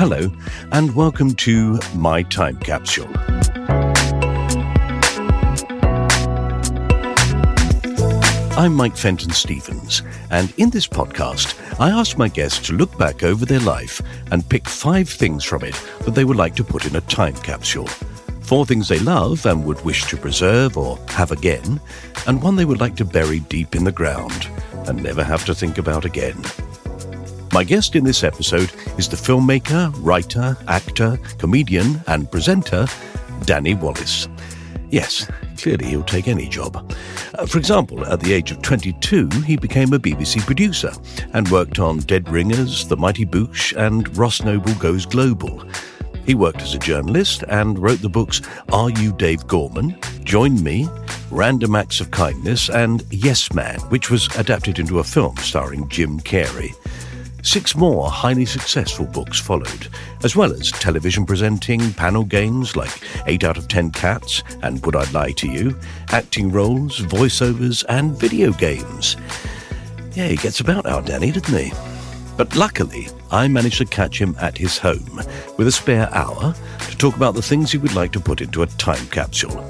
Hello, and welcome to My Time Capsule. I'm Mike Fenton Stevens, and in this podcast, I ask my guests to look back over their life and pick five things from it that they would like to put in a time capsule. Four things they love and would wish to preserve or have again, and one they would like to bury deep in the ground and never have to think about again. My guest in this episode is the filmmaker, writer, actor, comedian, and presenter, Danny Wallace. Yes, clearly he'll take any job. Uh, for example, at the age of 22, he became a BBC producer and worked on Dead Ringers, The Mighty Boosh, and Ross Noble Goes Global. He worked as a journalist and wrote the books Are You Dave Gorman? Join Me, Random Acts of Kindness, and Yes Man, which was adapted into a film starring Jim Carrey. Six more highly successful books followed, as well as television presenting, panel games like 8 out of 10 Cats and Would I Lie to You, acting roles, voiceovers, and video games. Yeah, he gets about our Danny, doesn't he? But luckily, I managed to catch him at his home with a spare hour to talk about the things he would like to put into a time capsule.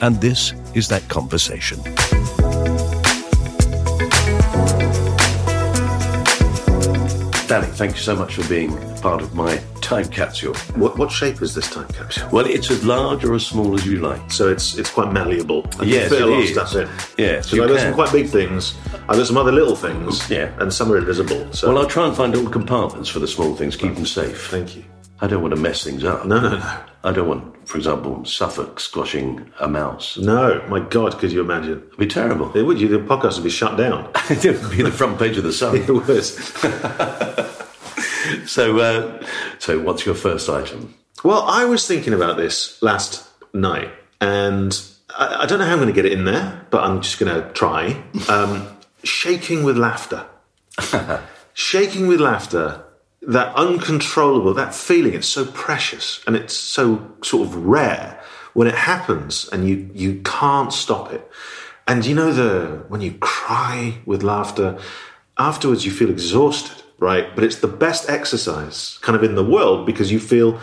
And this is that conversation. Danny, thank you so much for being part of my time capsule. What, what shape is this time capsule? Well, it's as large or as small as you like. So it's it's quite malleable. I Yes, fit a it lot is. stuff in. Yes, So I've got some quite big things. I've got some other little things. Yeah. And some are invisible. So Well, I'll try and find little compartments for the small things, keep them safe. thank you. I don't want to mess things up. No, no, no. I don't want, for example, Suffolk squashing a mouse. No, my God, could you imagine? It'd be terrible. It would? The podcast would be shut down. it would be the front page of the Sun. it would. So, uh, so what's your first item? Well, I was thinking about this last night, and I, I don't know how I'm going to get it in there, but I'm just going to try. Um, shaking with laughter. shaking with laughter. That uncontrollable, that feeling, it's so precious and it's so sort of rare when it happens and you, you can't stop it. And you know the when you cry with laughter, afterwards you feel exhausted, right? But it's the best exercise kind of in the world because you feel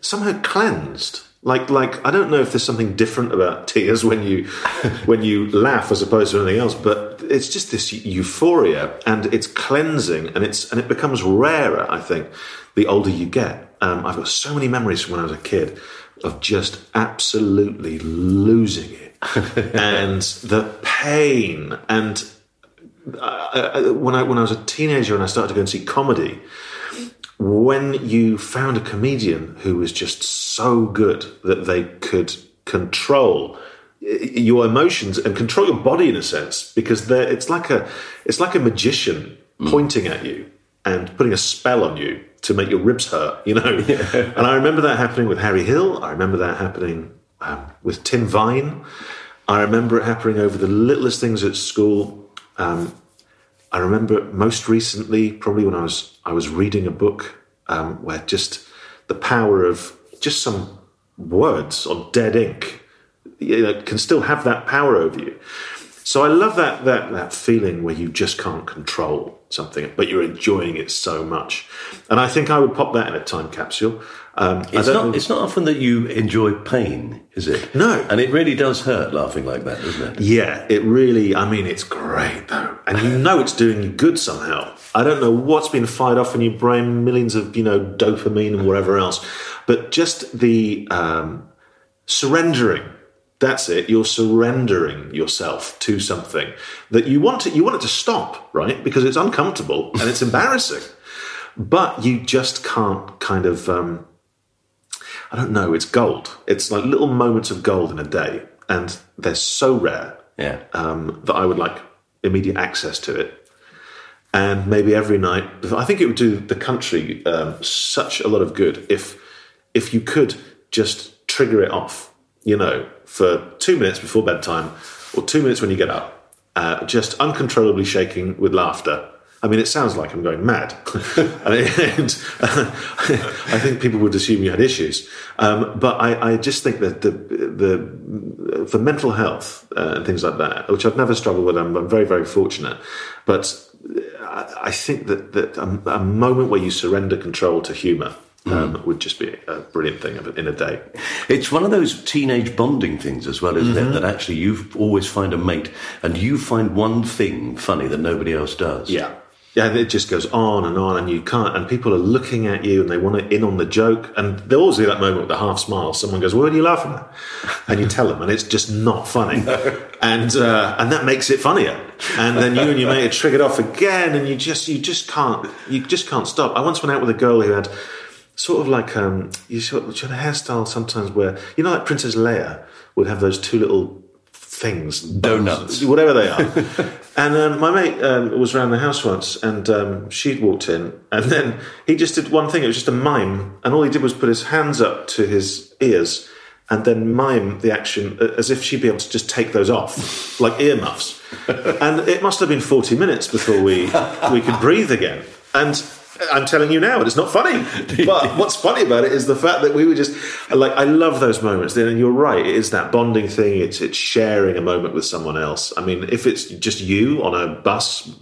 somehow cleansed. Like like I don't know if there's something different about tears when you when you laugh as opposed to anything else, but it's just this euphoria and it's cleansing and it's and it becomes rarer. I think the older you get. Um, I've got so many memories from when I was a kid of just absolutely losing it and the pain and uh, when I when I was a teenager and I started to go and see comedy, when you found a comedian who was just so good that they could control your emotions and control your body in a sense because it's like a it's like a magician pointing at you and putting a spell on you to make your ribs hurt you know? And i remember that happening with harry hill. I remember that happening um, with tim vine. I remember it happening over the littlest things at school. Um, I remember most recently, probably when I was I was reading a book um, where just the power of just some words on dead ink you know, can still have that power over you. So I love that that that feeling where you just can't control something, but you're enjoying it so much. And I think I would pop that in a time capsule. Um, it's not. It's not often that you enjoy pain, is it? No, and it really does hurt laughing like that, doesn't it? Yeah, it really. I mean, it's great though, and you know it's doing you good somehow. I don't know what's been fired off in your brain, millions of you know dopamine and whatever else, but just the um, surrendering that's it. You're surrendering yourself to something that you want it. You want it to stop, right? Because it's uncomfortable and it's embarrassing. But you just can't kind of. Um, I don't know. It's gold. It's like little moments of gold in a day, and they're so rare. Yeah. Um, that I would like immediate access to it, and maybe every night. I think it would do the country um, such a lot of good if if you could just trigger it off you know, for two minutes before bedtime or two minutes when you get up, uh, just uncontrollably shaking with laughter. I mean, it sounds like I'm going mad. and, uh, I think people would assume you had issues. Um, but I, I, just think that the, the, for mental health uh, and things like that, which I've never struggled with, I'm, I'm very, very fortunate. But I, I think that, that a, a moment where you surrender control to humour um, mm. would just be a brilliant thing in a day. It's one of those teenage bonding things as well, isn't mm-hmm. it? That actually you always find a mate and you find one thing funny that nobody else does. Yeah. Yeah, it just goes on and on, and you can't. And people are looking at you, and they want to in on the joke. And there always be that moment with a half smile. Someone goes, "What are you laughing at?" And you tell them, and it's just not funny. No. And uh, and that makes it funnier. And then you and your mate are triggered off again, and you just you just can't you just can't stop. I once went out with a girl who had sort of like um, you sort of a hairstyle sometimes where you know, like Princess Leia would have those two little things, donuts, whatever they are. and um, my mate um, was around the house once, and um, she'd walked in, and then he just did one thing. It was just a mime, and all he did was put his hands up to his ears. And then mime the action as if she'd be able to just take those off, like earmuffs. and it must have been 40 minutes before we, we could breathe again. And I'm telling you now, but it's not funny. But what's funny about it is the fact that we were just like, I love those moments. And you're right, it is that bonding thing. It's it's sharing a moment with someone else. I mean, if it's just you on a bus,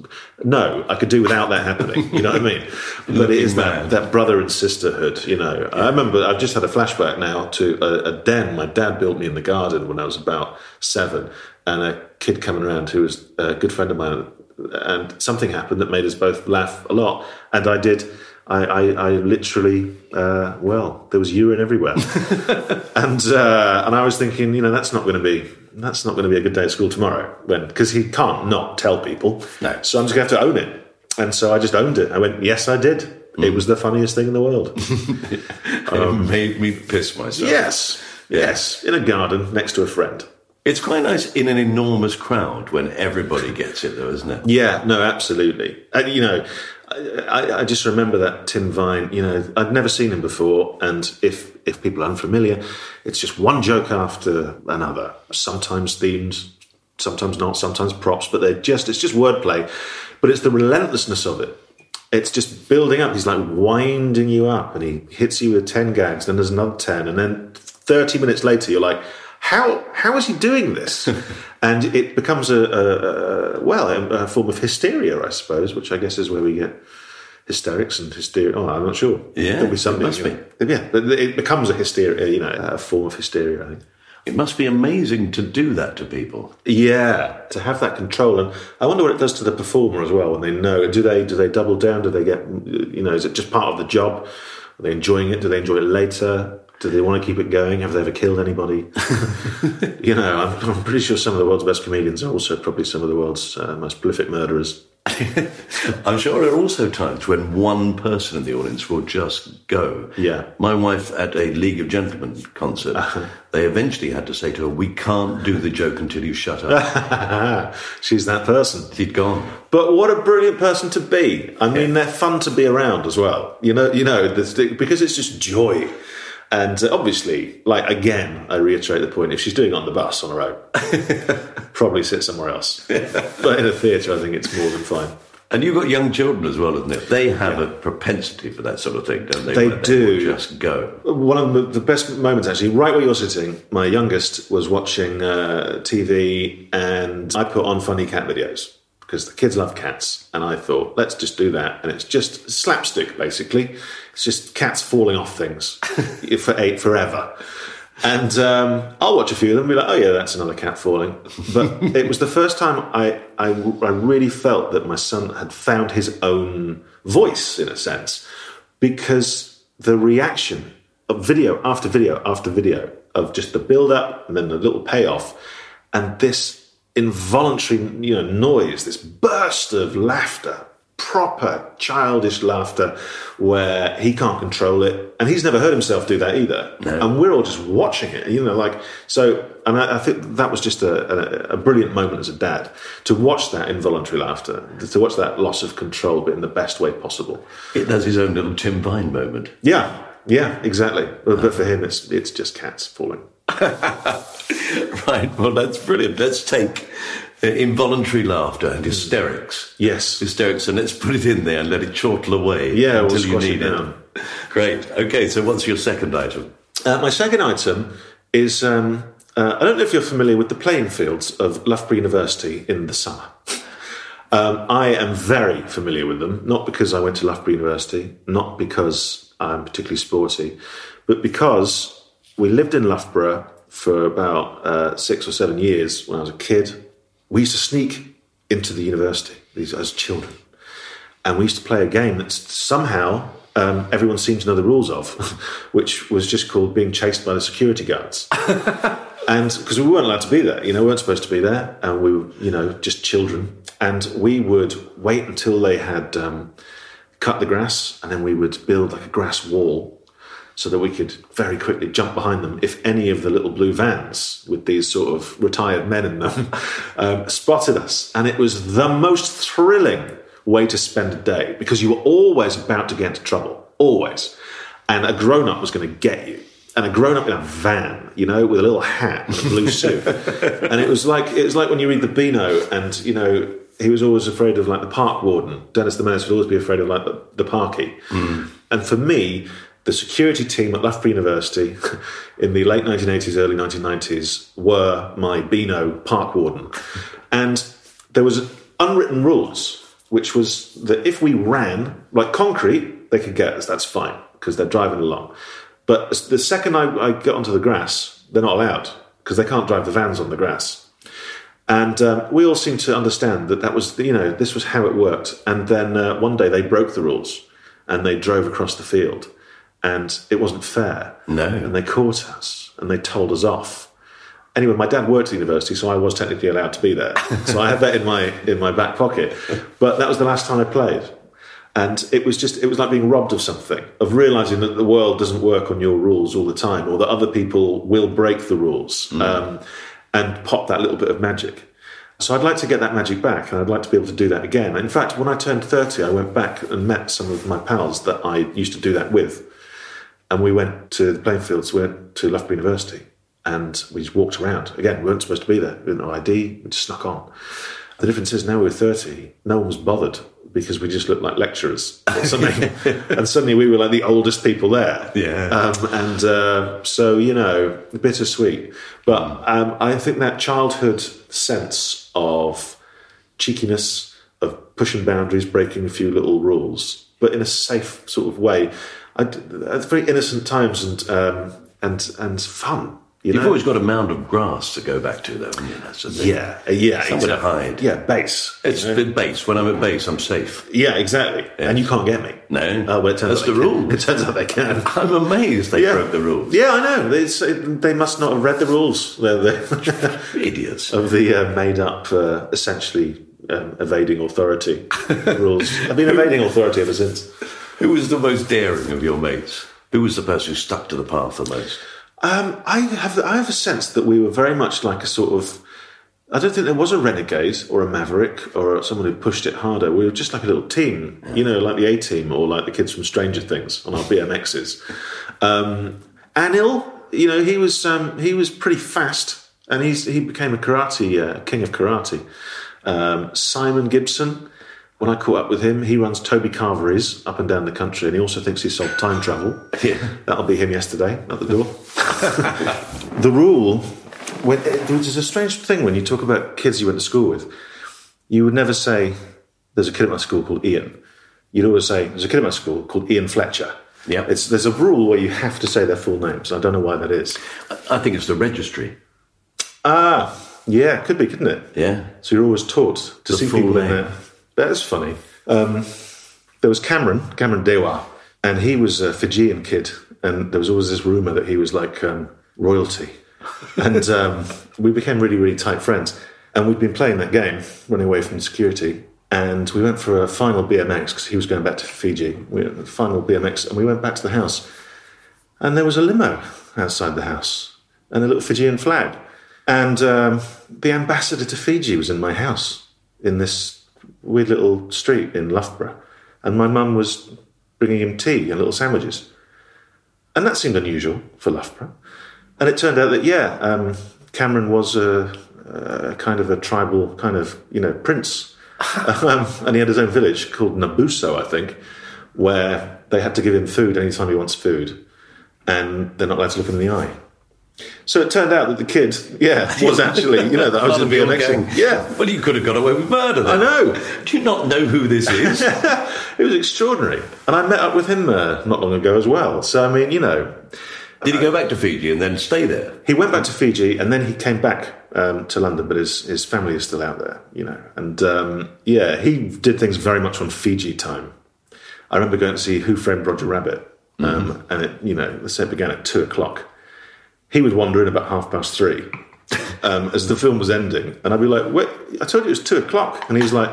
no, I could do without that happening. You know what I mean? But it is that that brother and sisterhood. You know, yeah. I remember I've just had a flashback now to a, a den my dad built me in the garden when I was about seven, and a kid coming around who was a good friend of mine and something happened that made us both laugh a lot. And I did. I, I, I literally, uh, well, there was urine everywhere, and uh, and I was thinking, you know, that's not going to be that's not going to be a good day at school tomorrow, when because he can't not tell people. No. So I'm just going to have to own it, and so I just owned it. I went, yes, I did. Mm. It was the funniest thing in the world. um, it made me piss myself. Yes, yes, in a garden next to a friend. It's quite nice in an enormous crowd when everybody gets it, though, isn't it? Yeah, no, absolutely. And you know, I, I, just remember that Tim Vine. You know, I'd never seen him before, and if if people are unfamiliar, it's just one joke after another. Sometimes themed, sometimes not, sometimes props, but they're just it's just wordplay. But it's the relentlessness of it. It's just building up. He's like winding you up, and he hits you with ten gags. Then there's another ten, and then thirty minutes later, you're like how how is he doing this? and it becomes a, a, a well a, a, form of hysteria, I suppose, which I guess is where we get hysterics and hysteria. Oh, I'm not sure. Yeah, there'll be something. It must be. Yeah, it becomes a hysteria. You know, a form of hysteria. I think. It must be amazing to do that to people. Yeah, to have that control, and I wonder what it does to the performer as well when they know. Do they do they double down? Do they get you know? Is it just part of the job? Are they enjoying it? Do they enjoy it later? Do they want to keep it going? Have they ever killed anybody? you know, I'm, I'm, pretty sure some of the world's best comedians are also probably some of the world's uh, most prolific murderers. I'm sure there are also times when one person in the audience will just go. Yeah. My wife at a League of Gentlemen concert, uh-huh. they eventually had to say to her, "We can't do the joke until you shut up." She's that person. She'd gone. But what a brilliant person to be! I mean, yeah. they're fun to be around as well. You know, you know, because it's just joy And obviously, like again, I reiterate the point: if she's doing it on the bus on her own, probably sit somewhere else. but in a theatre, I think it's more than fine. And you've got young children as well, isn't it? They have a propensity for that sort of thing, don't they? They Where do. just go. One of the, the best moments, actually, right where you're sitting, my youngest was watching uh, TV and I put on funny cat videos because the kids love cats. And I thought, let's just do that. And it's just slapstick, basically. It's just cats falling off things for eight forever. And um, I'll watch a few of them and be like, oh, yeah, that's another cat falling. But it was the first time I, I, I really felt that my son had found his own voice, in a sense, because the reaction of video after video after video of just the build up and then the little payoff and this involuntary you know noise this burst of laughter proper childish laughter where he can't control it and he's never heard himself do that either and we're all just watching it you know like so and I, I think that was just a, a, a brilliant moment as a dad to watch that involuntary laughter to watch that loss of control but in the best way possible It has his own little Tim Vine moment. yeah, yeah, exactly. But, but for him, it's it's just cats falling. Right, well, that's brilliant. Let's take involuntary laughter and hysterics. Yes. Hysterics, and let's put it in there and let it chortle away Yeah, we'll until you squash it need it. down. Great. Okay, so what's your second item? Uh, my second item is um, uh, I don't know if you're familiar with the playing fields of Loughborough University in the summer. Um, I am very familiar with them, not because I went to Loughborough University, not because I'm particularly sporty, but because we lived in Loughborough for about uh, six or seven years when I was a kid. We used to sneak into the university these as children, and we used to play a game that somehow um, everyone seemed to know the rules of, which was just called being chased by the security guards. and because we weren't allowed to be there, you know, we weren't supposed to be there, and we were, you know, just children. And we would wait until they had um, cut the grass, and then we would build like a grass wall so that we could very quickly jump behind them if any of the little blue vans with these sort of retired men in them um, spotted us. And it was the most thrilling way to spend a day because you were always about to get into trouble, always. And a grown up was going to get you. And a grown up in a van, you know, with a little hat and a blue suit. and it was like it was like when you read the Beano and, you know, he was always afraid of like the park warden. Dennis the Menace would always be afraid of like the, the parky. And for me, the security team at Loughborough University in the late 1980s, early 1990s were my Beano park warden. And there was unwritten rules, which was that if we ran, like concrete, they could get us, that's fine, because they're driving along. But the second I, I get onto the grass, they're not allowed, because they can't drive the vans on the grass. And um, we all seemed to understand that that was, you know, this was how it worked. And then uh, one day they broke the rules and they drove across the field. And it wasn't fair. No. And they caught us and they told us off. Anyway, my dad worked at the university, so I was technically allowed to be there. so I had that in my in my back pocket. But that was the last time I played. And it was just, it was like being robbed of something, of realizing that the world doesn't work on your rules all the time, or that other people will break the rules um, and pop that little bit of magic. So I'd like to get that magic back, and I'd like to be able to do that again. In fact, when I turned 30, I went back and met some of my pals that I used to do that with. And we went to the playing fields, we went to Loughborough University, and we just walked around. Again, we weren't supposed to be there, we had no ID, we just snuck on. The difference is now we're 30, no one was bothered because we just looked like lecturers or something. and suddenly we were like the oldest people there. Yeah. Um, and uh, so, you know, bittersweet. But um, I think that childhood sense of cheekiness, of pushing boundaries, breaking a few little rules, but in a safe sort of way, I, at very innocent times and, um, and, and fun. You You've know? always got a mound of grass to go back to, though. you? That's the thing. yeah, yeah, Somewhere to hide. Yeah, base. It's at base. When I'm at base, I'm safe. Yeah, exactly. And you can't get me. No. Oh, well, That's the they can. rule. It turns out they can. I'm amazed they Yeah. broke the rules. Yeah, I know. They, they must not have read the rules. They're the, Idiots. of the uh, made up, uh, essentially um, evading authority rules. I've been evading authority ever since. Who was the most daring of your mates? Who was the person who stuck to the path the most? Um, I have I have a sense that we were very much like a sort of. I don't think there was a renegade or a maverick or someone who pushed it harder. We were just like a little team, you know, like the A team or like the kids from Stranger Things on our BMXs. Um, Anil, you know, he was um, he was pretty fast, and he's he became a karate uh, king of karate. Um, Simon Gibson, when I caught up with him, he runs Toby Carveries up and down the country, and he also thinks he solved time travel. Yeah. That'll be him yesterday at the door. the rule, when, is a strange thing when you talk about kids you went to school with. You would never say, "There's a kid at my school called Ian." You'd always say, "There's a kid at my school called Ian Fletcher." Yeah. It's, there's a rule where you have to say their full names. I don't know why that is. I think it's the registry. Ah, yeah, could be, couldn't it? Yeah. So you're always taught to The see people in name. there. That is funny. Um, there was Cameron, Cameron Dewa, and he was a Fijian kid, and there was always this rumor that he was like um, royalty, and um, we became really, really tight friends. And we'd been playing that game, running away from security, and we went for a final BMX because he was going back to Fiji. We had a final BMX, and we went back to the house, and there was a limo outside the house and a little Fijian flag. And um, the ambassador to Fiji was in my house in this weird little street in Loughborough. And my mum was bringing him tea and little sandwiches. And that seemed unusual for Loughborough. And it turned out that, yeah, um, Cameron was a, a kind of a tribal kind of, you know, prince. um, and he had his own village called Nabuso, I think, where they had to give him food anytime he wants food. And they're not allowed to look him in the eye. So it turned out that the kid, yeah, was actually, you know, that I was Part in of your BMXing. gang. Yeah, Well, you could have got away with murder. Then. I know. Do you not know who this is? it was extraordinary. And I met up with him uh, not long ago as well. So, I mean, you know, Did he go back to Fiji and then stay there? he went back to Fiji and then he came back um, to London, but his, his family is still out there, you know. And um, yeah, he did things very much on Fiji time. I remember going to see Who Framed Roger Rabbit, um, and it, you know, let's say it began at two o'clock. He would wander in about half past three um, as the film was ending, and I'd be like, "Wait, I told you it was two o'clock," and he was like,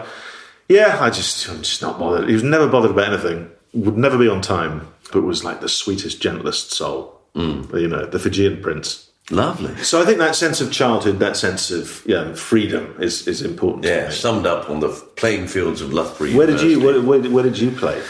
"Yeah, I just, I'm just not bothered." He was never bothered about anything, would never be on time, but was like the sweetest, gentlest soul, you know, the Fijian prince. Lovely. So I think that sense of childhood, that sense of yeah, freedom is, is important. to Yeah, me. summed up on the playing fields of Loughborough Where did you where, where, where did you play?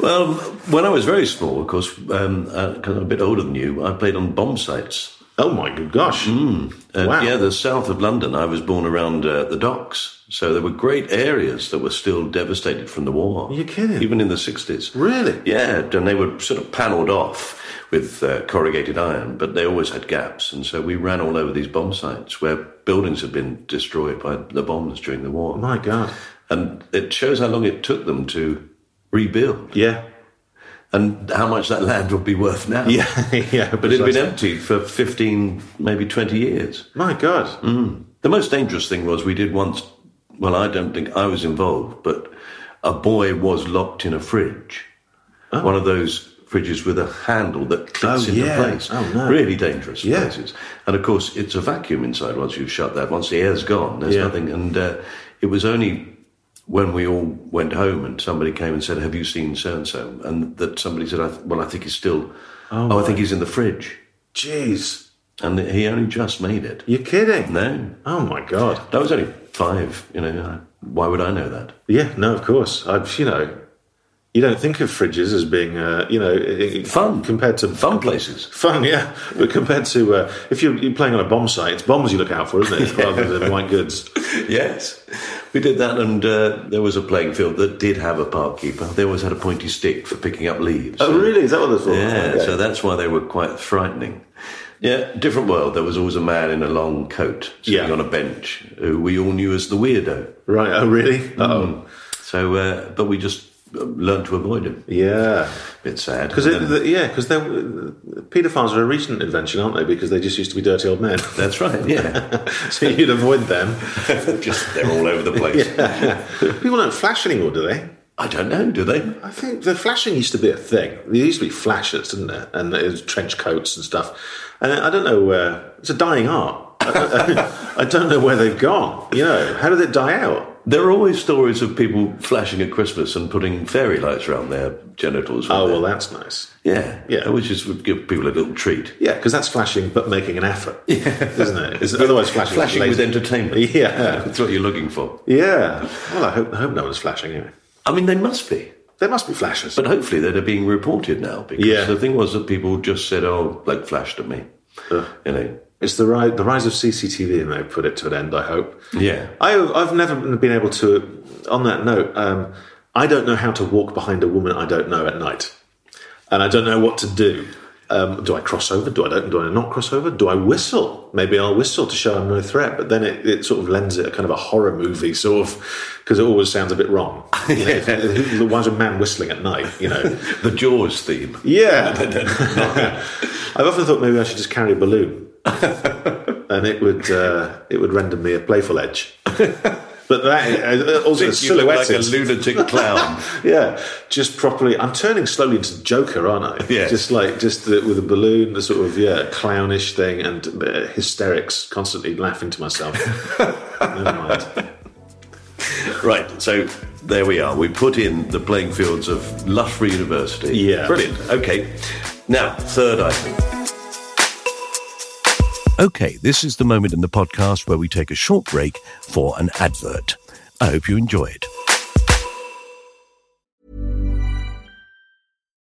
Well, when I was very small, of course, um, uh, 'cause I'm a bit older than you, I played on bomb sites. Oh my good gosh! And Wow. Yeah, the south of London. I was born around uh, the docks, so there were great areas that were still devastated from the war. You're you kidding? Even in the sixties. Really? Yeah, and they were sort of panelled off with uh, corrugated iron, but they always had gaps, and so we ran all over these bomb sites where buildings had been destroyed by the bombs during the war. My God! And it shows how long it took them to rebuild Yeah, and how much that land would be worth now. yeah, yeah. But it had been empty for 15, maybe 20 years. My God! The most dangerous thing was we did once, well, I don't think I was involved, but a boy was locked in a fridge. One of those fridges with a handle that clicks Oh, into yeah. place. Oh, no. Really dangerous Yeah. places. And of course, it's a vacuum inside once you've shut that. Once the air's gone, there's Yeah. nothing. And uh, it was only when we all went home and somebody came and said, Have you seen so and so? And that somebody said, I th- Well, I think he's still, oh, I think he's in the fridge. Jeez, And he only just made it. you're kidding? No. Oh my God! That was only five, you know. Why would I know that? Yeah, no, of course. I've you know, you don't think of fridges as being uh, you know Fun. compared to Fun places. Fun, yeah, but compared to uh, if you're, you're playing on a bomb site, it's bombs you look out for, isn't it, rather than white goods? Yes. We did that, and uh, there was a playing field that did have a park keeper. They always had a pointy stick for picking up leaves. Oh, really? Is that what that's for? Yeah, Okay. so that's why they were quite frightening. Yeah, different world. There was always a man in a long coat sitting Yeah. on a bench who we all knew as the weirdo. right. Oh, really? Oh, So, uh, but we just learned to avoid him. yeah. Bit sad. Because the, yeah, because uh, paedophiles are a recent invention, aren't they? Because they just used to be dirty old men. that's right. Yeah, so you'd avoid them. just they're all over the place. People don't flash anymore, do they? I don't know. Do they? I think the flashing used to be a thing. There used to be flashers, didn't there? And it was trench coats and stuff. And I don't know where it's a dying art. I, I don't know where they've gone. You know, how did it die out? There are always stories of people flashing at Christmas and putting fairy lights around their genitals. Oh well, that's nice. yeah, yeah. which is would give people a little treat. Yeah, because that's flashing, but making an effort, yeah. isn't it? It's, otherwise, flashing, Flashing with entertainment. Yeah, That's what you're looking for. yeah. Well, I hope I hope no one's flashing anyway. I mean, they must be. There must be flashes. But hopefully they're being reported now because Yeah. the thing was that people just said, "Oh, like flashed at me," you know. It's the rise, the rise of CCTV, and they've put it to an end. I hope. Yeah. I, I've never been able to. On that note, um, I don't know how to walk behind a woman I don't know at night, and I don't know what to do. Um, do I cross over? Do I don't? Do I not cross over? Do I whistle? Maybe I'll whistle to show I'm no threat. But then it, it sort of lends it a kind of a horror movie sort of because it always sounds a bit wrong. You know, why is a man whistling at night? You know. The Jaws theme. Yeah. I've often thought maybe I should just carry a balloon, and it would uh, it would render me a playful edge. But that uh, also look like a lunatic clown. yeah, just properly. I'm turning slowly into the Joker, aren't I? Yeah. Just like just the, with a balloon, the sort of yeah clownish thing, and uh, hysterics, constantly laughing to myself. Never mind. right. So there we are. We put in the playing fields of Loughborough University. Yeah. Brilliant. Okay. Now, third item. Okay, this is the moment in the podcast where we take a short break for an advert. I hope you enjoy it.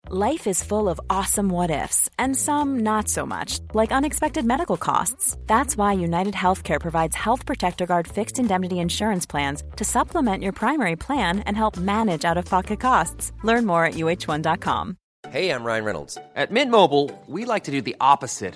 Life is full of awesome what ifs, and some not so much, like unexpected medical costs. That's why United Healthcare provides Health Protector Guard fixed indemnity insurance plans to supplement your primary plan and help manage out of pocket costs. Learn more at uh1.com. Hey, I'm Ryan Reynolds. At Mint Mobile, we like to do the opposite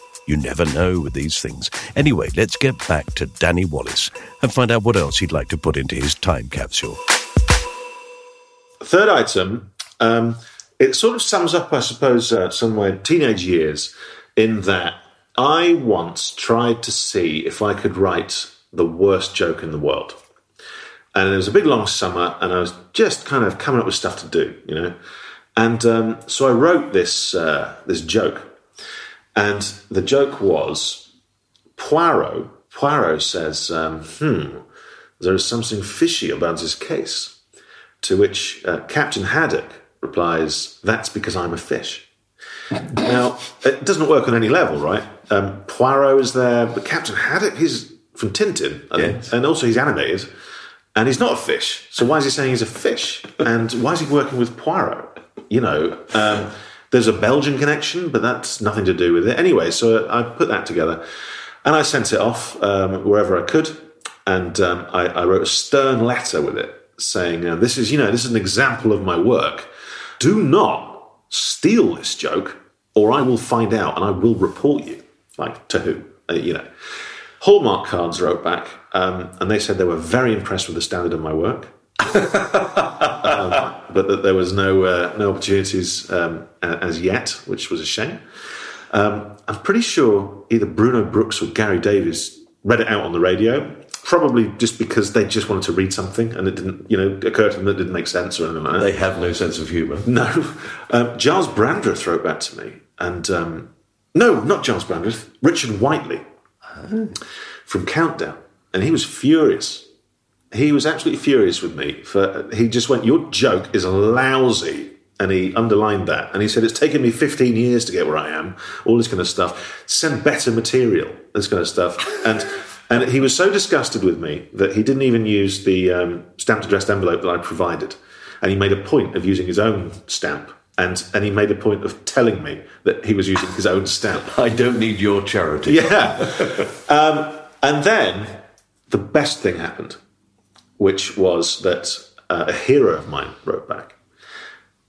You never know with these things. Anyway, let's get back to Danny Wallace and find out what else he'd like to put into his time capsule. Third item, um, it sort of sums up, I suppose, uh, some of my teenage years in that I once tried to see if I could write the worst joke in the world. And it was a big long summer, and I was just kind of coming up with stuff to do, you know. And um, so I wrote this uh, this joke, and the joke was Poirot. Poirot says, um, "Hmm, there is something fishy about this case." To which uh, Captain Haddock replies, That's because I'm a fish. now, it doesn't work on any level, right? Um, Poirot is there, but Captain Haddock, he's from Tintin, and, Yes. and also he's animated, and he's not a fish. So why is he saying he's a fish? And why is he working with Poirot? You know, um, there's a Belgian connection, but that's nothing to do with it. Anyway, so I put that together, and I sent it off um, wherever I could, and um, I, I wrote a stern letter with it saying, uh, "This is, you know, this is an example of my work. Do not steal this joke, or I will find out and I will report you." Like to who? Uh, you know. Hallmark cards wrote back, um, and they said they were very impressed with the standard of my work, but that there was no uh, no opportunities um, as yet, which was a shame. Um, I'm pretty sure either Bruno Brooks or Gary Davies read it out on the radio, probably just because they just wanted to read something and it didn't, you know, occur to them that it didn't make sense or anything like that. They have no sense of humour. No. Um, Giles Brandreth wrote back to me. And um, no, not Giles Brandreth, Richard Whiteley from Countdown. And he was furious. He was absolutely furious with me. For He just went, Your joke is lousy. And he underlined that. And he said, It's taken me 15 years to get where I am, all this kind of stuff. Send better material, this kind of stuff. And. And he was so disgusted with me that he didn't even use the um, stamped addressed envelope that I provided. And he made a point of using his own stamp. And, and he made a point of telling me that he was using his own stamp. I don't need your charity. Yeah. um, and then the best thing happened, which was that uh, a hero of mine wrote back,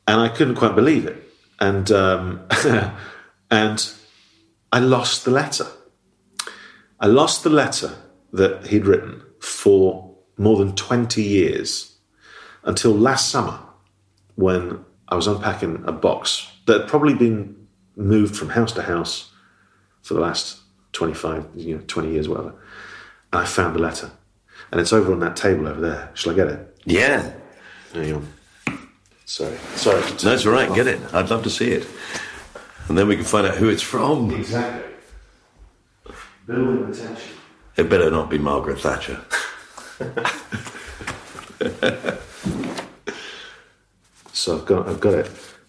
and I couldn't quite believe it. And um, and I lost the letter. I lost the letter that he'd written for more than twenty years until last summer when I was unpacking a box that had probably been moved from house to house for the last 25, you know, 20 years, whatever. And I found the letter. And it's over on that table over there. Shall I get it? Yeah. There you go. Sorry. Sorry. No, it's all right. take Get it. I'd love to see it. And then we can find out who it's from. Exactly. Building attention. It better not be Margaret Thatcher. So I've got, I've got it.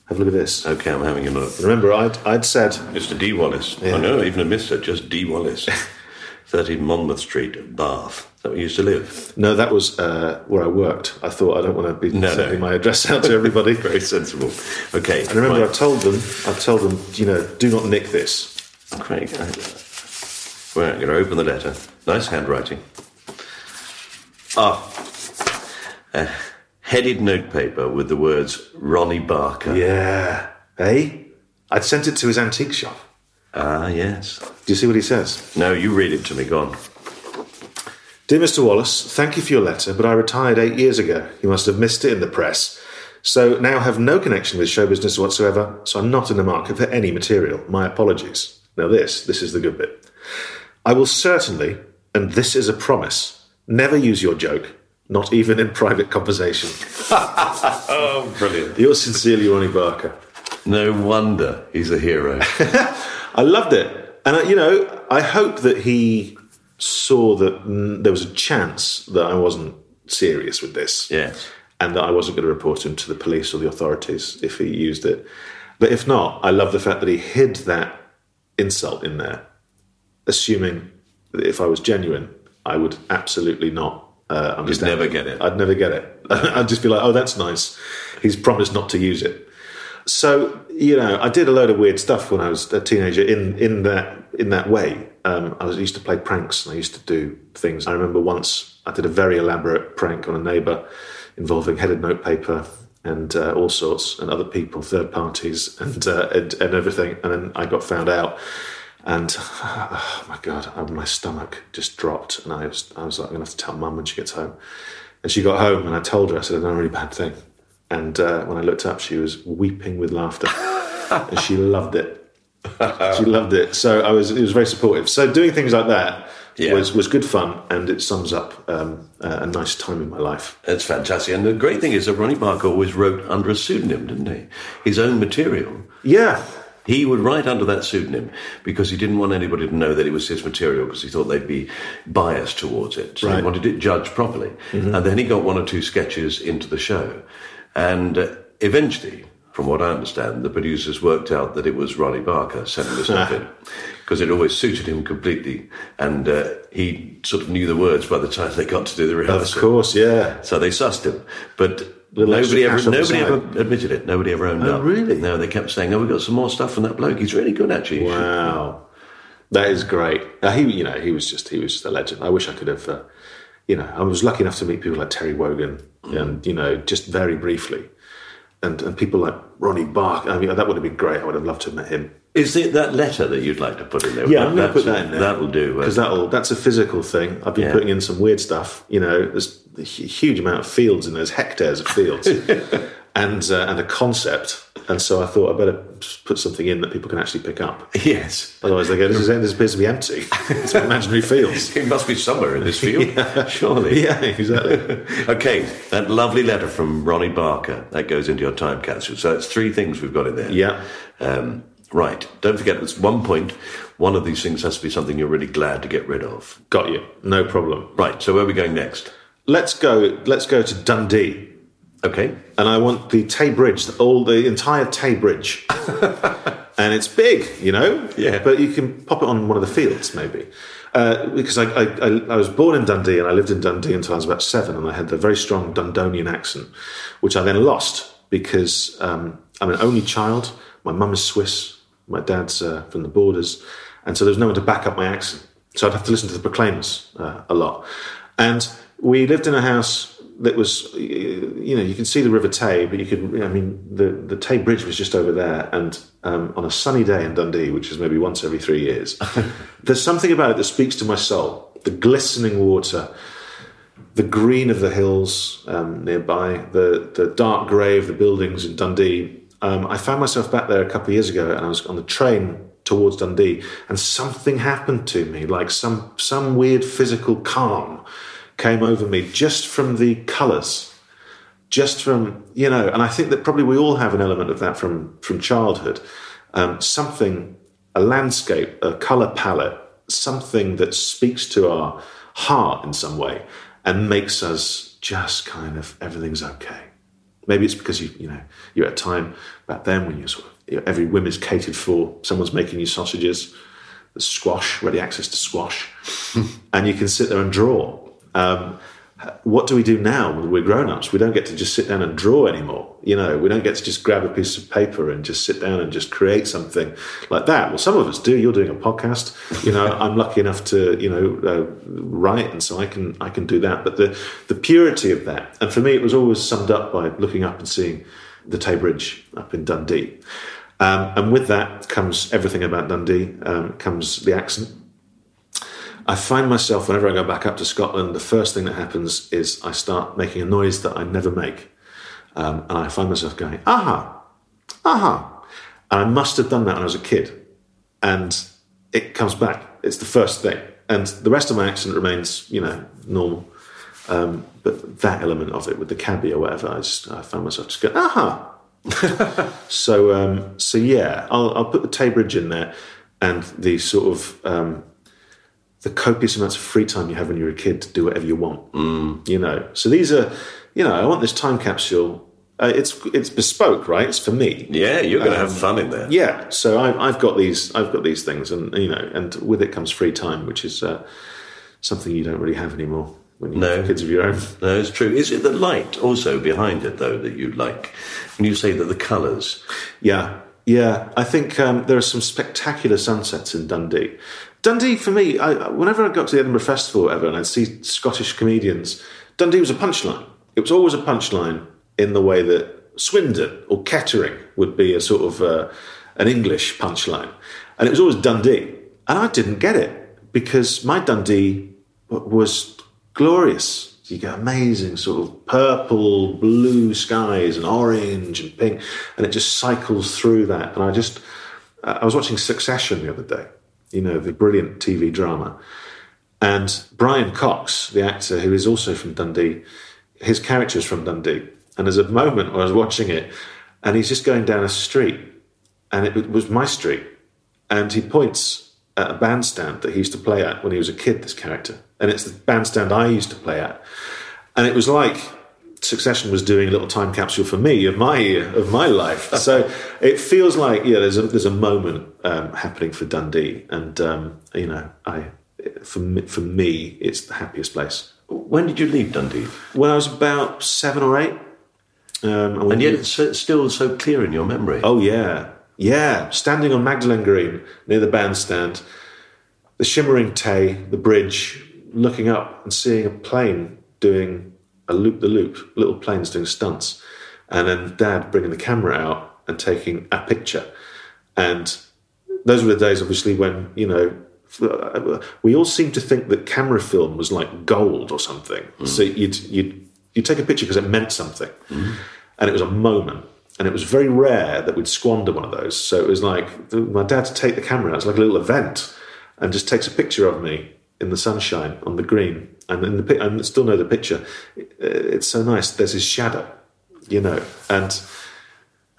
Have a look at this. Okay, I'm having a look. Remember, I'd, I'd said, Mr. D. Wallace. Yeah. I know, even a Mr. Just D. Wallace. 30 Monmouth Street, Bath. That you used to live? no, that was uh, where I worked. I thought I don't want to be No, no. sending my address out to everybody. Very sensible. Okay. And remember, right. I've told them, I've told them, you know, do not nick this. Craig, I, well, I'm going to open the letter. Nice handwriting. Ah, a headed notepaper with the words Ronnie Barker. Yeah. Hey? I'd sent it to his antique shop. Ah, yes. Do you see what he says? No, you read it to me. Go on. Dear Mr. Wallace, thank you for your letter, but I retired eight years ago. You must have missed it in the press. So now have no connection with show business whatsoever, so I'm not in the market for any material. My apologies. Now this, this is the good bit. I will certainly, and this is a promise, never use your joke, not even in private conversation. Oh, brilliant. Yours sincerely, Ronnie Barker. No wonder he's a hero. I loved it. And, uh, you know, I hope that he saw that mm, there was a chance that I wasn't serious with this. yes. And that I wasn't going to report him to the police or the authorities if he used it. But if not, I love the fact that he hid that insult in there, assuming that if I was genuine, I would absolutely not uh, understand. never get it. I'd never get it. I'd just be like, oh, that's nice. He's promised not to use it. So you know, I did a load of weird stuff when I was a teenager in in that in that way. Um, I was used to play pranks and I used to do things. I remember once I did a very elaborate prank on a neighbour involving headed notepaper and uh, all sorts and other people, third parties, and, uh, and and everything. And then I got found out, and oh my god, uh, my stomach just dropped, and I was I was like, I'm gonna have to tell mum when she gets home. And she got home, and I told her I said I'd done a really bad thing. And uh, when I looked up, she was weeping with laughter, and she loved it. she loved it. So I was it was very supportive. So doing things like that Yeah. was was good fun, and it sums up um, a, a nice time in my life. That's fantastic. And the great thing is that Ronnie Barker always wrote under a pseudonym, didn't he? His own material. Yeah, He would write under that pseudonym because he didn't want anybody to know that it was his material because he thought they'd be biased towards it. So he Right. wanted it judged properly. And then he got one or two sketches into the show. And uh, eventually, from what I understand, the producers worked out that it was Ronnie Barker sending the stuff in because it always suited him completely. And uh, he sort of knew the words by the time they got to do the rehearsal. of course, yeah. So they sussed him, but nobody ever, cash on the nobody ever admitted it. Nobody ever owned Oh, up. really? No, they kept saying, "Oh, we've got some more stuff from that bloke. He's really good, actually." You should-" Wow, that is great. Uh, he, you know, he was just he was just a legend. I wish I could have, uh, you know, I was lucky enough to meet people like Terry Wogan, and you know, just very briefly, and and people like Ronnie Bark. I mean, that would have been great. I would have loved to have met him. Is it that letter that you'd like to put in there? Yeah, I'm going to put that in there. That'll do. uh, because that'll that's a physical thing. I've been Yeah. putting in some weird stuff. You know, there's a huge amount of fields in those hectares of fields, and uh, and a concept. And so I thought I better put something in that people can actually pick up. yes, Otherwise, they go, "This is this appears to be empty. It's imaginary fields." it must be somewhere in this field, surely. Yeah, exactly. Okay, that lovely letter from Ronnie Barker that goes into your time capsule. So it's three things we've got in there. Yeah. Um, right. Don't forget, there's one point, one of these things has to be something you're really glad to get rid of. Got you. No problem. Right. So where are we going next? Let's go. Let's go to Dundee, Okay. and I want the Tay Bridge, all the entire Tay Bridge, and it's big, you know. Yeah. But you can pop it on one of the fields, maybe. Uh, because I, I, I, was born in Dundee and I lived in Dundee until I was about seven, and I had a very strong Dundonian accent, which I then lost because um, I'm an only child. My mum is Swiss, my dad's uh, from the borders, and so there was no one to back up my accent. So I'd have to listen to the Proclaimers uh, a lot. And we lived in a house that was, you know, you can see the River Tay, but you could, I mean, the, the Tay Bridge was just over there. And um, on a sunny day in Dundee, which is maybe once every three years, there's something about it that speaks to my soul. The glistening water, the green of the hills um, nearby, the, the dark grey of the buildings in Dundee. Um, I found myself back there a couple of years ago and I was on the train towards Dundee and something happened to me, like some, some weird physical calm came over me just from the colours, just from you know. And I think that probably we all have an element of that from from childhood. Um, something, a landscape, a colour palette, something that speaks to our heart in some way and makes us just kind of everything's okay. Maybe it's because you you know you're at a time back then when you sort of you know, every whim is catered for. Someone's making you sausages, squash, ready access to squash, and you can sit there and draw um, what do we do now we're grown ups? We don't get to just sit down and draw anymore. You know, we don't get to just grab a piece of paper and just sit down and just create something like that. Well, some of us do. You're doing a podcast. You know, I'm lucky enough to you know uh, write, and so I can I can do that. But the the purity of that, and for me, it was always summed up by looking up and seeing the Tay Bridge up in Dundee. Um, and with that comes everything about Dundee. Um, comes the accent, I find myself, whenever I go back up to Scotland, the first thing that happens is I start making a noise that I never make. Um, and I find myself going, aha, aha. And I must have done that when I was a kid. And it comes back. It's the first thing. And the rest of my accent remains, you know, normal. Um, but that element of it with the cabbie or whatever, I just I found myself just going, aha. so um, so yeah, I'll, I'll put the Tay Bridge in there and the sort of um, the copious amounts of free time you have when you're a kid to do whatever you want. Mm. You know, so these are, you know, I want this time capsule. Uh, it's it's bespoke, right? It's for me. Yeah, you're going to Um, have fun in there. Yeah, so I, I've got these. I've got these things, and you know, and with it comes free time, which is uh, something you don't really have anymore when you No. have kids of your own. No, it's true. Is it the light also behind it, though, that you like? When you say that the colours, Yeah, yeah. I think um, there are some spectacular sunsets in Dundee. Dundee, for me, I, whenever I got to the Edinburgh Festival or whatever, and I'd see Scottish comedians, Dundee was a punchline. It was always a punchline in the way that Swindon or Kettering would be a sort of uh, an English punchline, and it was always Dundee. And I didn't get it because my Dundee was glorious. You get amazing sort of purple, blue skies and orange and pink, and it just cycles through that. And I just, I was watching Succession the other day, you know, the brilliant TV drama. And Brian Cox, the actor who is also from Dundee, his character is from Dundee. And there's a moment where I was watching it, and he's just going down a street, and it was my street. And he points at a bandstand that he used to play at when he was a kid, this character. And it's the bandstand I used to play at. And it was like Succession was doing a little time capsule for me of my of my life. So it feels like yeah, there's a there's a moment um, happening for Dundee, and um, you know, I for me, for me, it's the happiest place. when did you leave Dundee? When I was about seven or eight, um, and, yet it's so- still so clear in your memory. Oh yeah, yeah. Standing on Magdalen Green near the bandstand, the shimmering Tay, the bridge, looking up and seeing a plane doing a loop the loop, little planes doing stunts, and then Dad bringing the camera out and taking a picture, and those were the days, obviously, when you know. We all seemed to think that camera film was like gold or something. Mm. So you'd you'd you'd take a picture because it meant something, mm-hmm. and it was a moment. And it was very rare that we'd squander one of those. So it was like my dad to take the camera out. It's like a little event, and just takes a picture of me in the sunshine on the green. And in the I still know the picture. It's so nice. There's his shadow, you know, and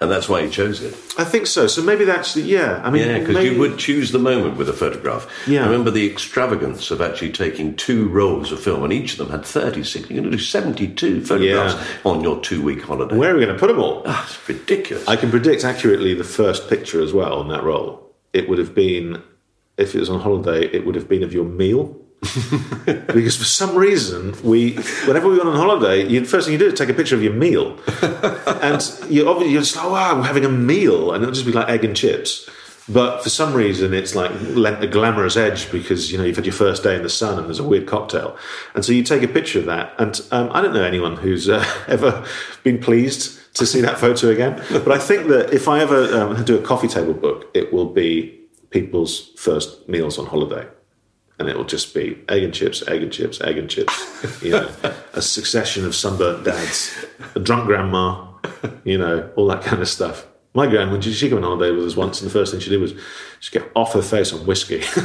And that's why you chose it. I think so. So maybe that's the, yeah. I mean, Yeah, because maybe- you would choose the moment with a photograph. Yeah. I remember the extravagance of actually taking two rolls of film, and each of them had 36. You're going to do 72 photographs Yeah. on your two week holiday. Where are we going to put them all? Ah, it's ridiculous. I can predict accurately the first picture as well on that roll. It would have been, if it was on holiday, it would have been of your meal. because for some reason, we, whenever we went on holiday, you, first thing you do is take a picture of your meal, and you obviously you're just like, oh, wow, we're having a meal, and it'll just be like egg and chips, But for some reason, it's like lent a glamorous edge because you know you've had your first day in the sun and there's a weird cocktail, and so you take a picture of that. And um, I don't know anyone who's uh, ever been pleased to see that photo again. But I think that if I ever um, do a coffee table book, it will be people's first meals on holiday. And it will just be egg and chips, egg and chips, egg and chips. You know, a succession of sunburnt dads, a drunk grandma, you know, all that kind of stuff. My gran, when she, she came on holiday with us once, and the first thing she did was just get off her face on whiskey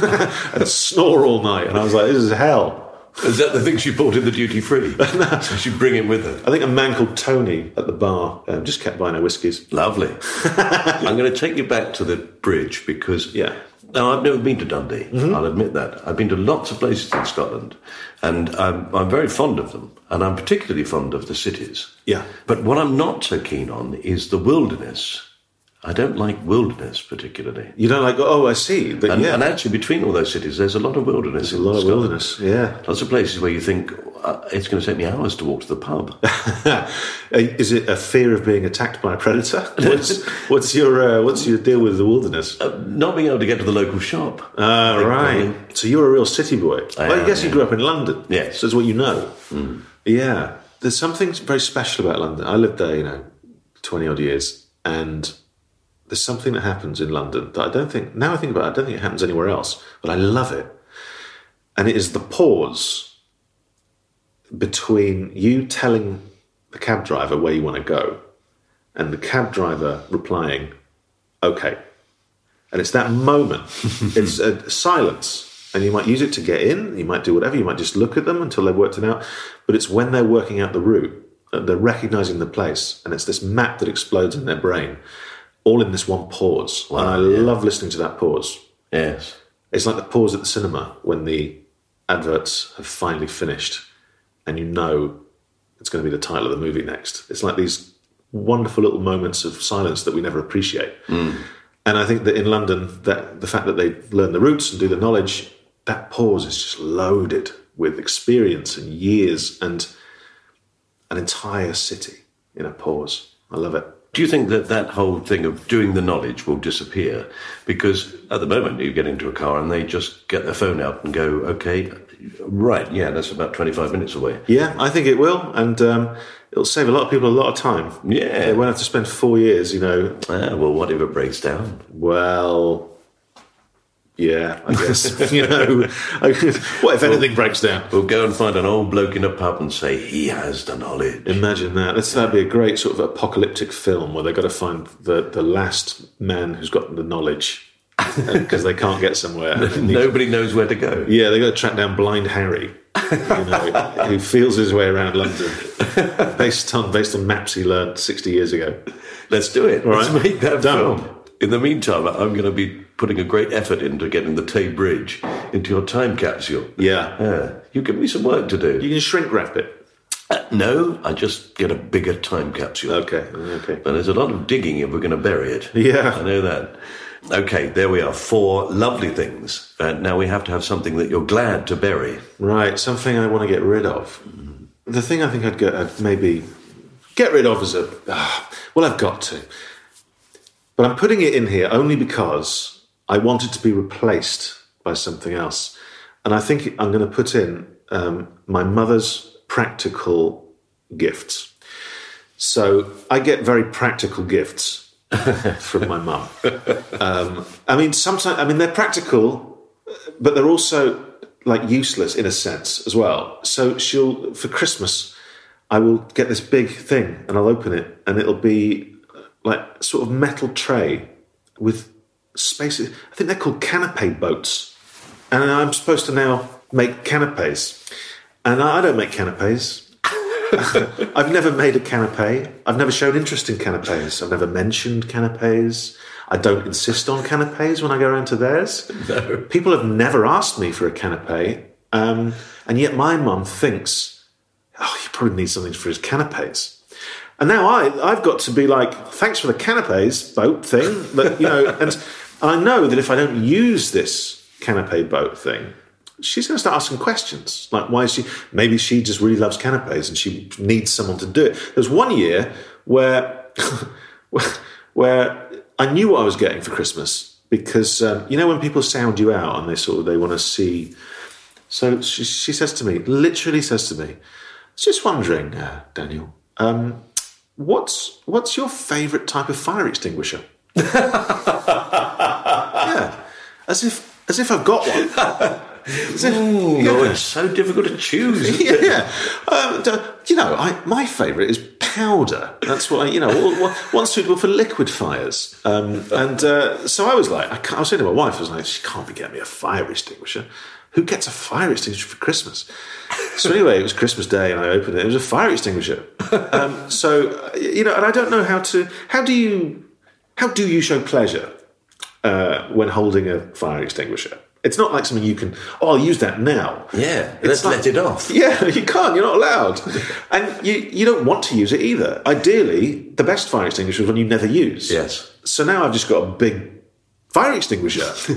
and snore all night. And I was like, this is hell. Is that the thing she bought in the duty free? so she'd bring it with her. I think a man called Tony at the bar um, just kept buying her whiskies. Lovely. I'm going to take you back to the bridge because Yeah. Now, I've never been to Dundee. I'll admit that. I've been to lots of places in Scotland, and I'm, I'm very fond of them, and I'm particularly fond of the cities. Yeah. But what I'm not so keen on is the wilderness. I don't like wilderness particularly. You don't like, oh, I see. But And, yeah, and actually, between all those cities, there's a lot of wilderness. a lot of wilderness. Yeah. Lots of places where you think uh, it's going to take me hours to walk to the pub. Is it a fear of being attacked by a predator? What's, what's your uh, what's your deal with the wilderness? Uh, not being able to get to the local shop. I right. probably- So you're a real city boy. I well, I guess you grew up in London. Yes. So that's what you know. Yeah. There's something very special about London. I lived there, you know, 20 odd years. And there's something that happens in London that I don't think, now I think about it, I don't think it happens anywhere else, but I love it. And it is the pause between you telling the cab driver where you want to go and the cab driver replying, okay. And it's that moment. it's a silence. And you might use it to get in, you might do whatever, you might just look at them until they've worked it out. But it's when they're working out the route, that they're recognizing the place, and it's this map that explodes in their brain, all in this one pause. and I love listening to that pause. Yes. It's like the pause at the cinema when the adverts have finally finished and you know it's going to be the title of the movie next. It's like these wonderful little moments of silence that we never appreciate. Mm. And I think that in London, that the fact that they learn the routes and do the knowledge, that pause is just loaded with experience and years and an entire city in a pause. I love it. Do you think that that whole thing of doing the knowledge will disappear? Because at the moment, you get into a car and they just get their phone out and go, okay, right, yeah, that's about 25 minutes away. Yeah, I think it will, and um, it'll save a lot of people a lot of time. Yeah. they won't have to spend four years. You know, Ah, well, what if it breaks down? well, yeah, I guess you know. I- what if anything breaks down? We'll go and find an old bloke in a pub and say, he has the knowledge. Imagine that. That's, that'd be a great sort of apocalyptic film where they've got to find the, the last man who's got the knowledge because they can't get somewhere. And they need- Nobody knows where to go. Yeah, they've got to track down Blind Harry, you know, who feels his way around London based on based on maps he learned sixty years ago. Let's do it. Let's right. make that Done. film. In the meantime, I'm going to be putting a great effort into getting the Tay Bridge into your time capsule. Yeah. Yeah. You give me some work to do. You can shrink wrap it. Uh, no, I just get a bigger time capsule. Okay, okay. But there's a lot of digging if we're going to bury it. Yeah. I know that. Okay, there we are. Four lovely things. Uh, now we have to have something that you're glad to bury. Right, something I want to get rid of. The thing I think I'd, get, I'd maybe get rid of is a. ah, well, I've got to. But I'm putting it in here only because I want it to be replaced by something else. And I think I'm going to put in um, my mother's practical gifts. So I get very practical gifts from my mum. Um, I mean, sometimes, I mean, they're practical, but they're also like useless in a sense as well. So she'll for Christmas, I will get this big thing and I'll open it and it'll be like sort of metal tray with spaces. I think they're called canapé boats, and I'm supposed to now make canapes. And I I don't make canapes. I've never made a canapé. I've never shown interest in canapés. I've never mentioned canapés. I don't insist on canapés when I go around to theirs. No. People have never asked me for a canapé, um, and yet my mum thinks, oh, he probably needs something for his canapés. And now I, I've got to be like, thanks for the canapés boat thing. But, you know, and I know that if I don't use this canapé boat thing, she's going to start asking questions. Like, why is she, maybe she just really loves canapés and she needs someone to do it. There's one year where, where I knew what I was getting for Christmas, because um, you know when people sound you out and they sort of they want to see. So she, she says to me, literally says to me, "I was just wondering, uh, Daniel, um, what's what's your favourite type of fire extinguisher?" yeah, as if as if I've got one. As if- Oh, it's so difficult to choose. it? yeah, um, you know, I, my favourite is powder. That's what I, you know, one- suitable for liquid fires. Um, and uh, so I was like, I, can't- I was saying to my wife, I was like, she can't be getting me a fire extinguisher. Who gets a fire extinguisher for Christmas? So anyway, it was Christmas Day, and I opened it. It was a fire extinguisher. Um, so you know, and I don't know how to. How do you? How do you show pleasure uh, when holding a fire extinguisher? It's not like something you can. Oh, I'll use that now. Yeah, It's let's let it off. Yeah, you can't. You're not allowed, and you you don't want to use it either. Ideally, the best fire extinguisher is one you never use. Yes. So now I've just got a big fire extinguisher.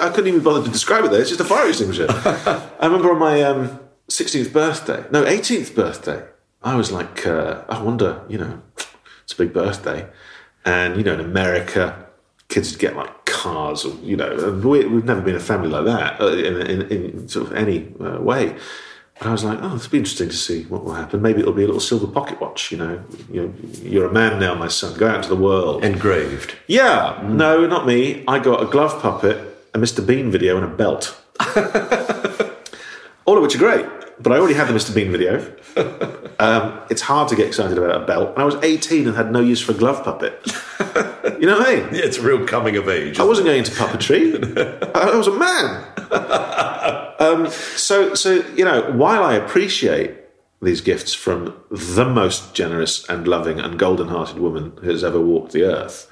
I couldn't even bother to describe it. There, it's just a fire extinguisher. I remember on my um, 16th birthday, no, 18th birthday, I was like, uh, I wonder, you know, it's a big birthday, and you know, in America, kids would get like cars, or you know, we, we've never been a family like that uh, in, in, in sort of any uh, way. But I was like, oh, it'll be interesting to see what will happen. Maybe it'll be a little silver pocket watch. You know, you're, you're a man now, my son. Go out into the world. Engraved. Yeah, no, not me. I got a glove puppet, a Mr. Bean video, and a belt. All of which are great, but I already had the Mr. Bean video. Um, it's hard to get excited about a belt. And I was 18 and had no use for a glove puppet. You know what I mean? Yeah, it's a real coming of age. I wasn't going into puppetry. I was a man. um, so, so you know, while I appreciate these gifts from the most generous and loving and golden-hearted woman who has ever walked the earth,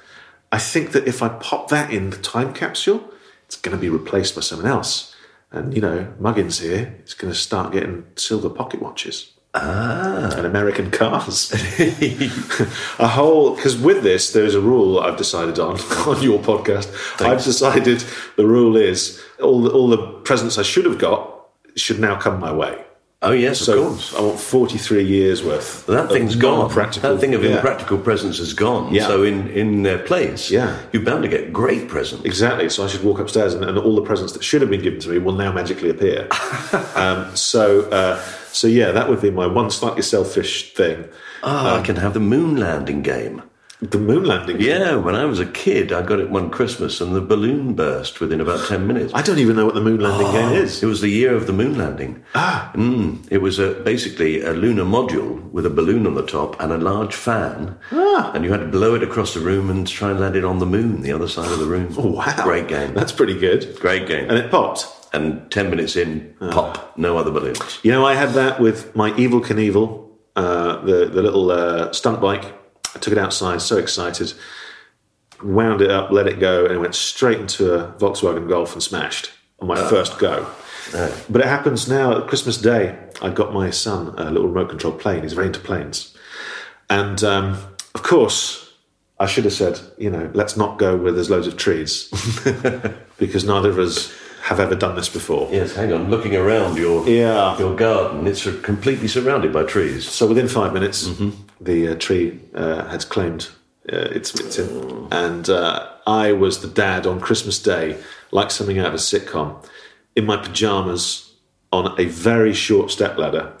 I think that if I pop that in the time capsule, it's going to be replaced by someone else. And you know, Muggins here is going to start getting silver pocket watches. Ah. And American cars. a whole because with this there is a rule I've decided on on your podcast. I've decided the rule is all the, all the presents I should have got should now come my way. Oh yes, So of course. I want forty three years worth. That thing's gone. That thing of yeah. impractical presents is gone. Yeah. So in in their place, Yeah. you're bound to get great presents. Exactly. So I should walk upstairs, and, and all the presents that should have been given to me will now magically appear. um, so, uh, so yeah, that would be my one slightly selfish thing. Ah, I can have the moon landing game. The moon landing. Yeah, when I was a kid, I got it one Christmas, and the balloon burst within about ten minutes. I don't even know what the moon landing Oh. game is. It was the year of the moon landing. Ah. Mm, it was a, basically a lunar module with a balloon on the top and a large fan. Ah. And you had to blow it across the room and try and land it on the moon, the other side of the room. Oh, wow. Great game. That's pretty good. Great game. And it popped. and 10 minutes in, pop, no other balloons. You know, I had that with my Evel Knievel, uh, the the little uh, stunt bike. I took it outside, so excited, wound it up, let it go, and it went straight into a Volkswagen Golf and smashed on my first go. But it happens now at Christmas Day. I got my son a little remote control plane. He's very into planes, and um, of course, I should have said, you know, let's not go where there's loads of trees, because neither of us have ever done this before. Yes, hang on. Looking around your Yeah. your garden, it's completely surrounded by trees. So within five minutes, the uh, tree uh, has claimed uh, its victim, and uh, I was the dad on Christmas Day, like something out of a sitcom, in my pajamas on a very short stepladder,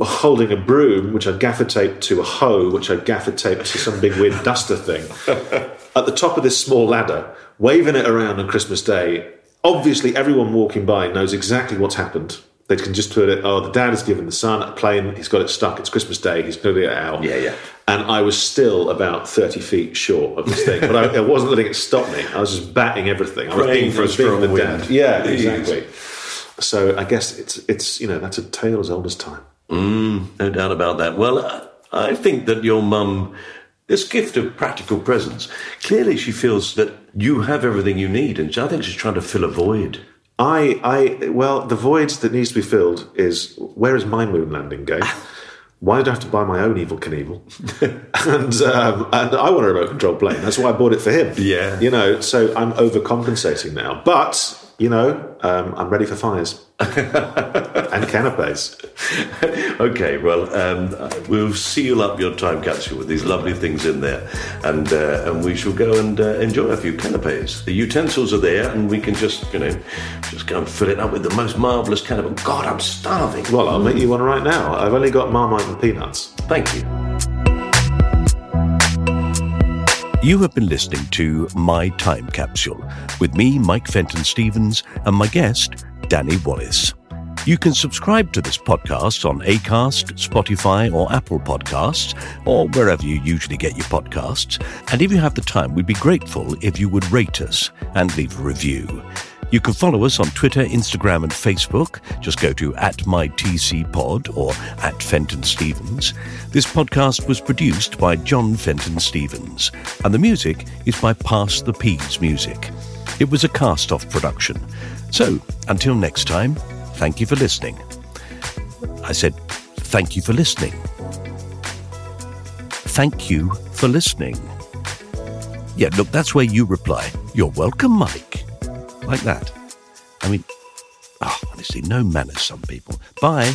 holding a broom which I gaffer taped to a hoe, which I gaffer taped to some big weird duster thing, at the top of this small ladder, waving it around on Christmas Day. Obviously, everyone walking by knows exactly what's happened. They can just put it, oh, the dad has given the son a plane, he's got it stuck, it's Christmas Day, he's going to get it out. Yeah, yeah. And I was still about 30 feet short of this thing, but I, I wasn't letting it stop me. I was just batting everything. I was Praying for a was being strong the wind. dad. Yeah, exactly. So I guess it's, it's, you know, that's a tale as old as time. Mm, no doubt about that. Well, I I think that your mum, this gift of practical presents, clearly she feels that you have everything you need, and I think she's trying to fill a void. I, I, well, the void that needs to be filled is where is my moon landing game? Why did I have to buy my own Evel Knievel? and um, and I want a remote control plane. That's why I bought it for him. Yeah. You know, so I'm overcompensating now. But, you know, um, I'm ready for fires and canapes. okay, well, um, we'll seal up your time capsule with these lovely things in there, and uh, and we shall go and uh, enjoy a few canapes. The utensils are there, and we can just, you know, just go and fill it up with the most marvellous canapé. God, I'm starving. Well, I'll make you one right now. I've only got Marmite and peanuts. Thank you. You have been listening to My Time Capsule with me, Mike Fenton Stevens, and my guest, Danny Wallace. You can subscribe to this podcast on Acast, Spotify, or Apple Podcasts, or wherever you usually get your podcasts. And if you have the time, we'd be grateful if you would rate us and leave a review. You can follow us on Twitter, Instagram, and Facebook. Just go to at mytcpod or at Fenton Stevens. This podcast was produced by John Fenton Stevens, and the music is by Pass the Peas Music. It was a cast off production. So, until next time, thank you for listening. I said, thank you for listening. Thank you for listening. Yeah, look, that's where you reply. You're welcome, Mike like that. I mean, oh, honestly, no manners, some people. Bye.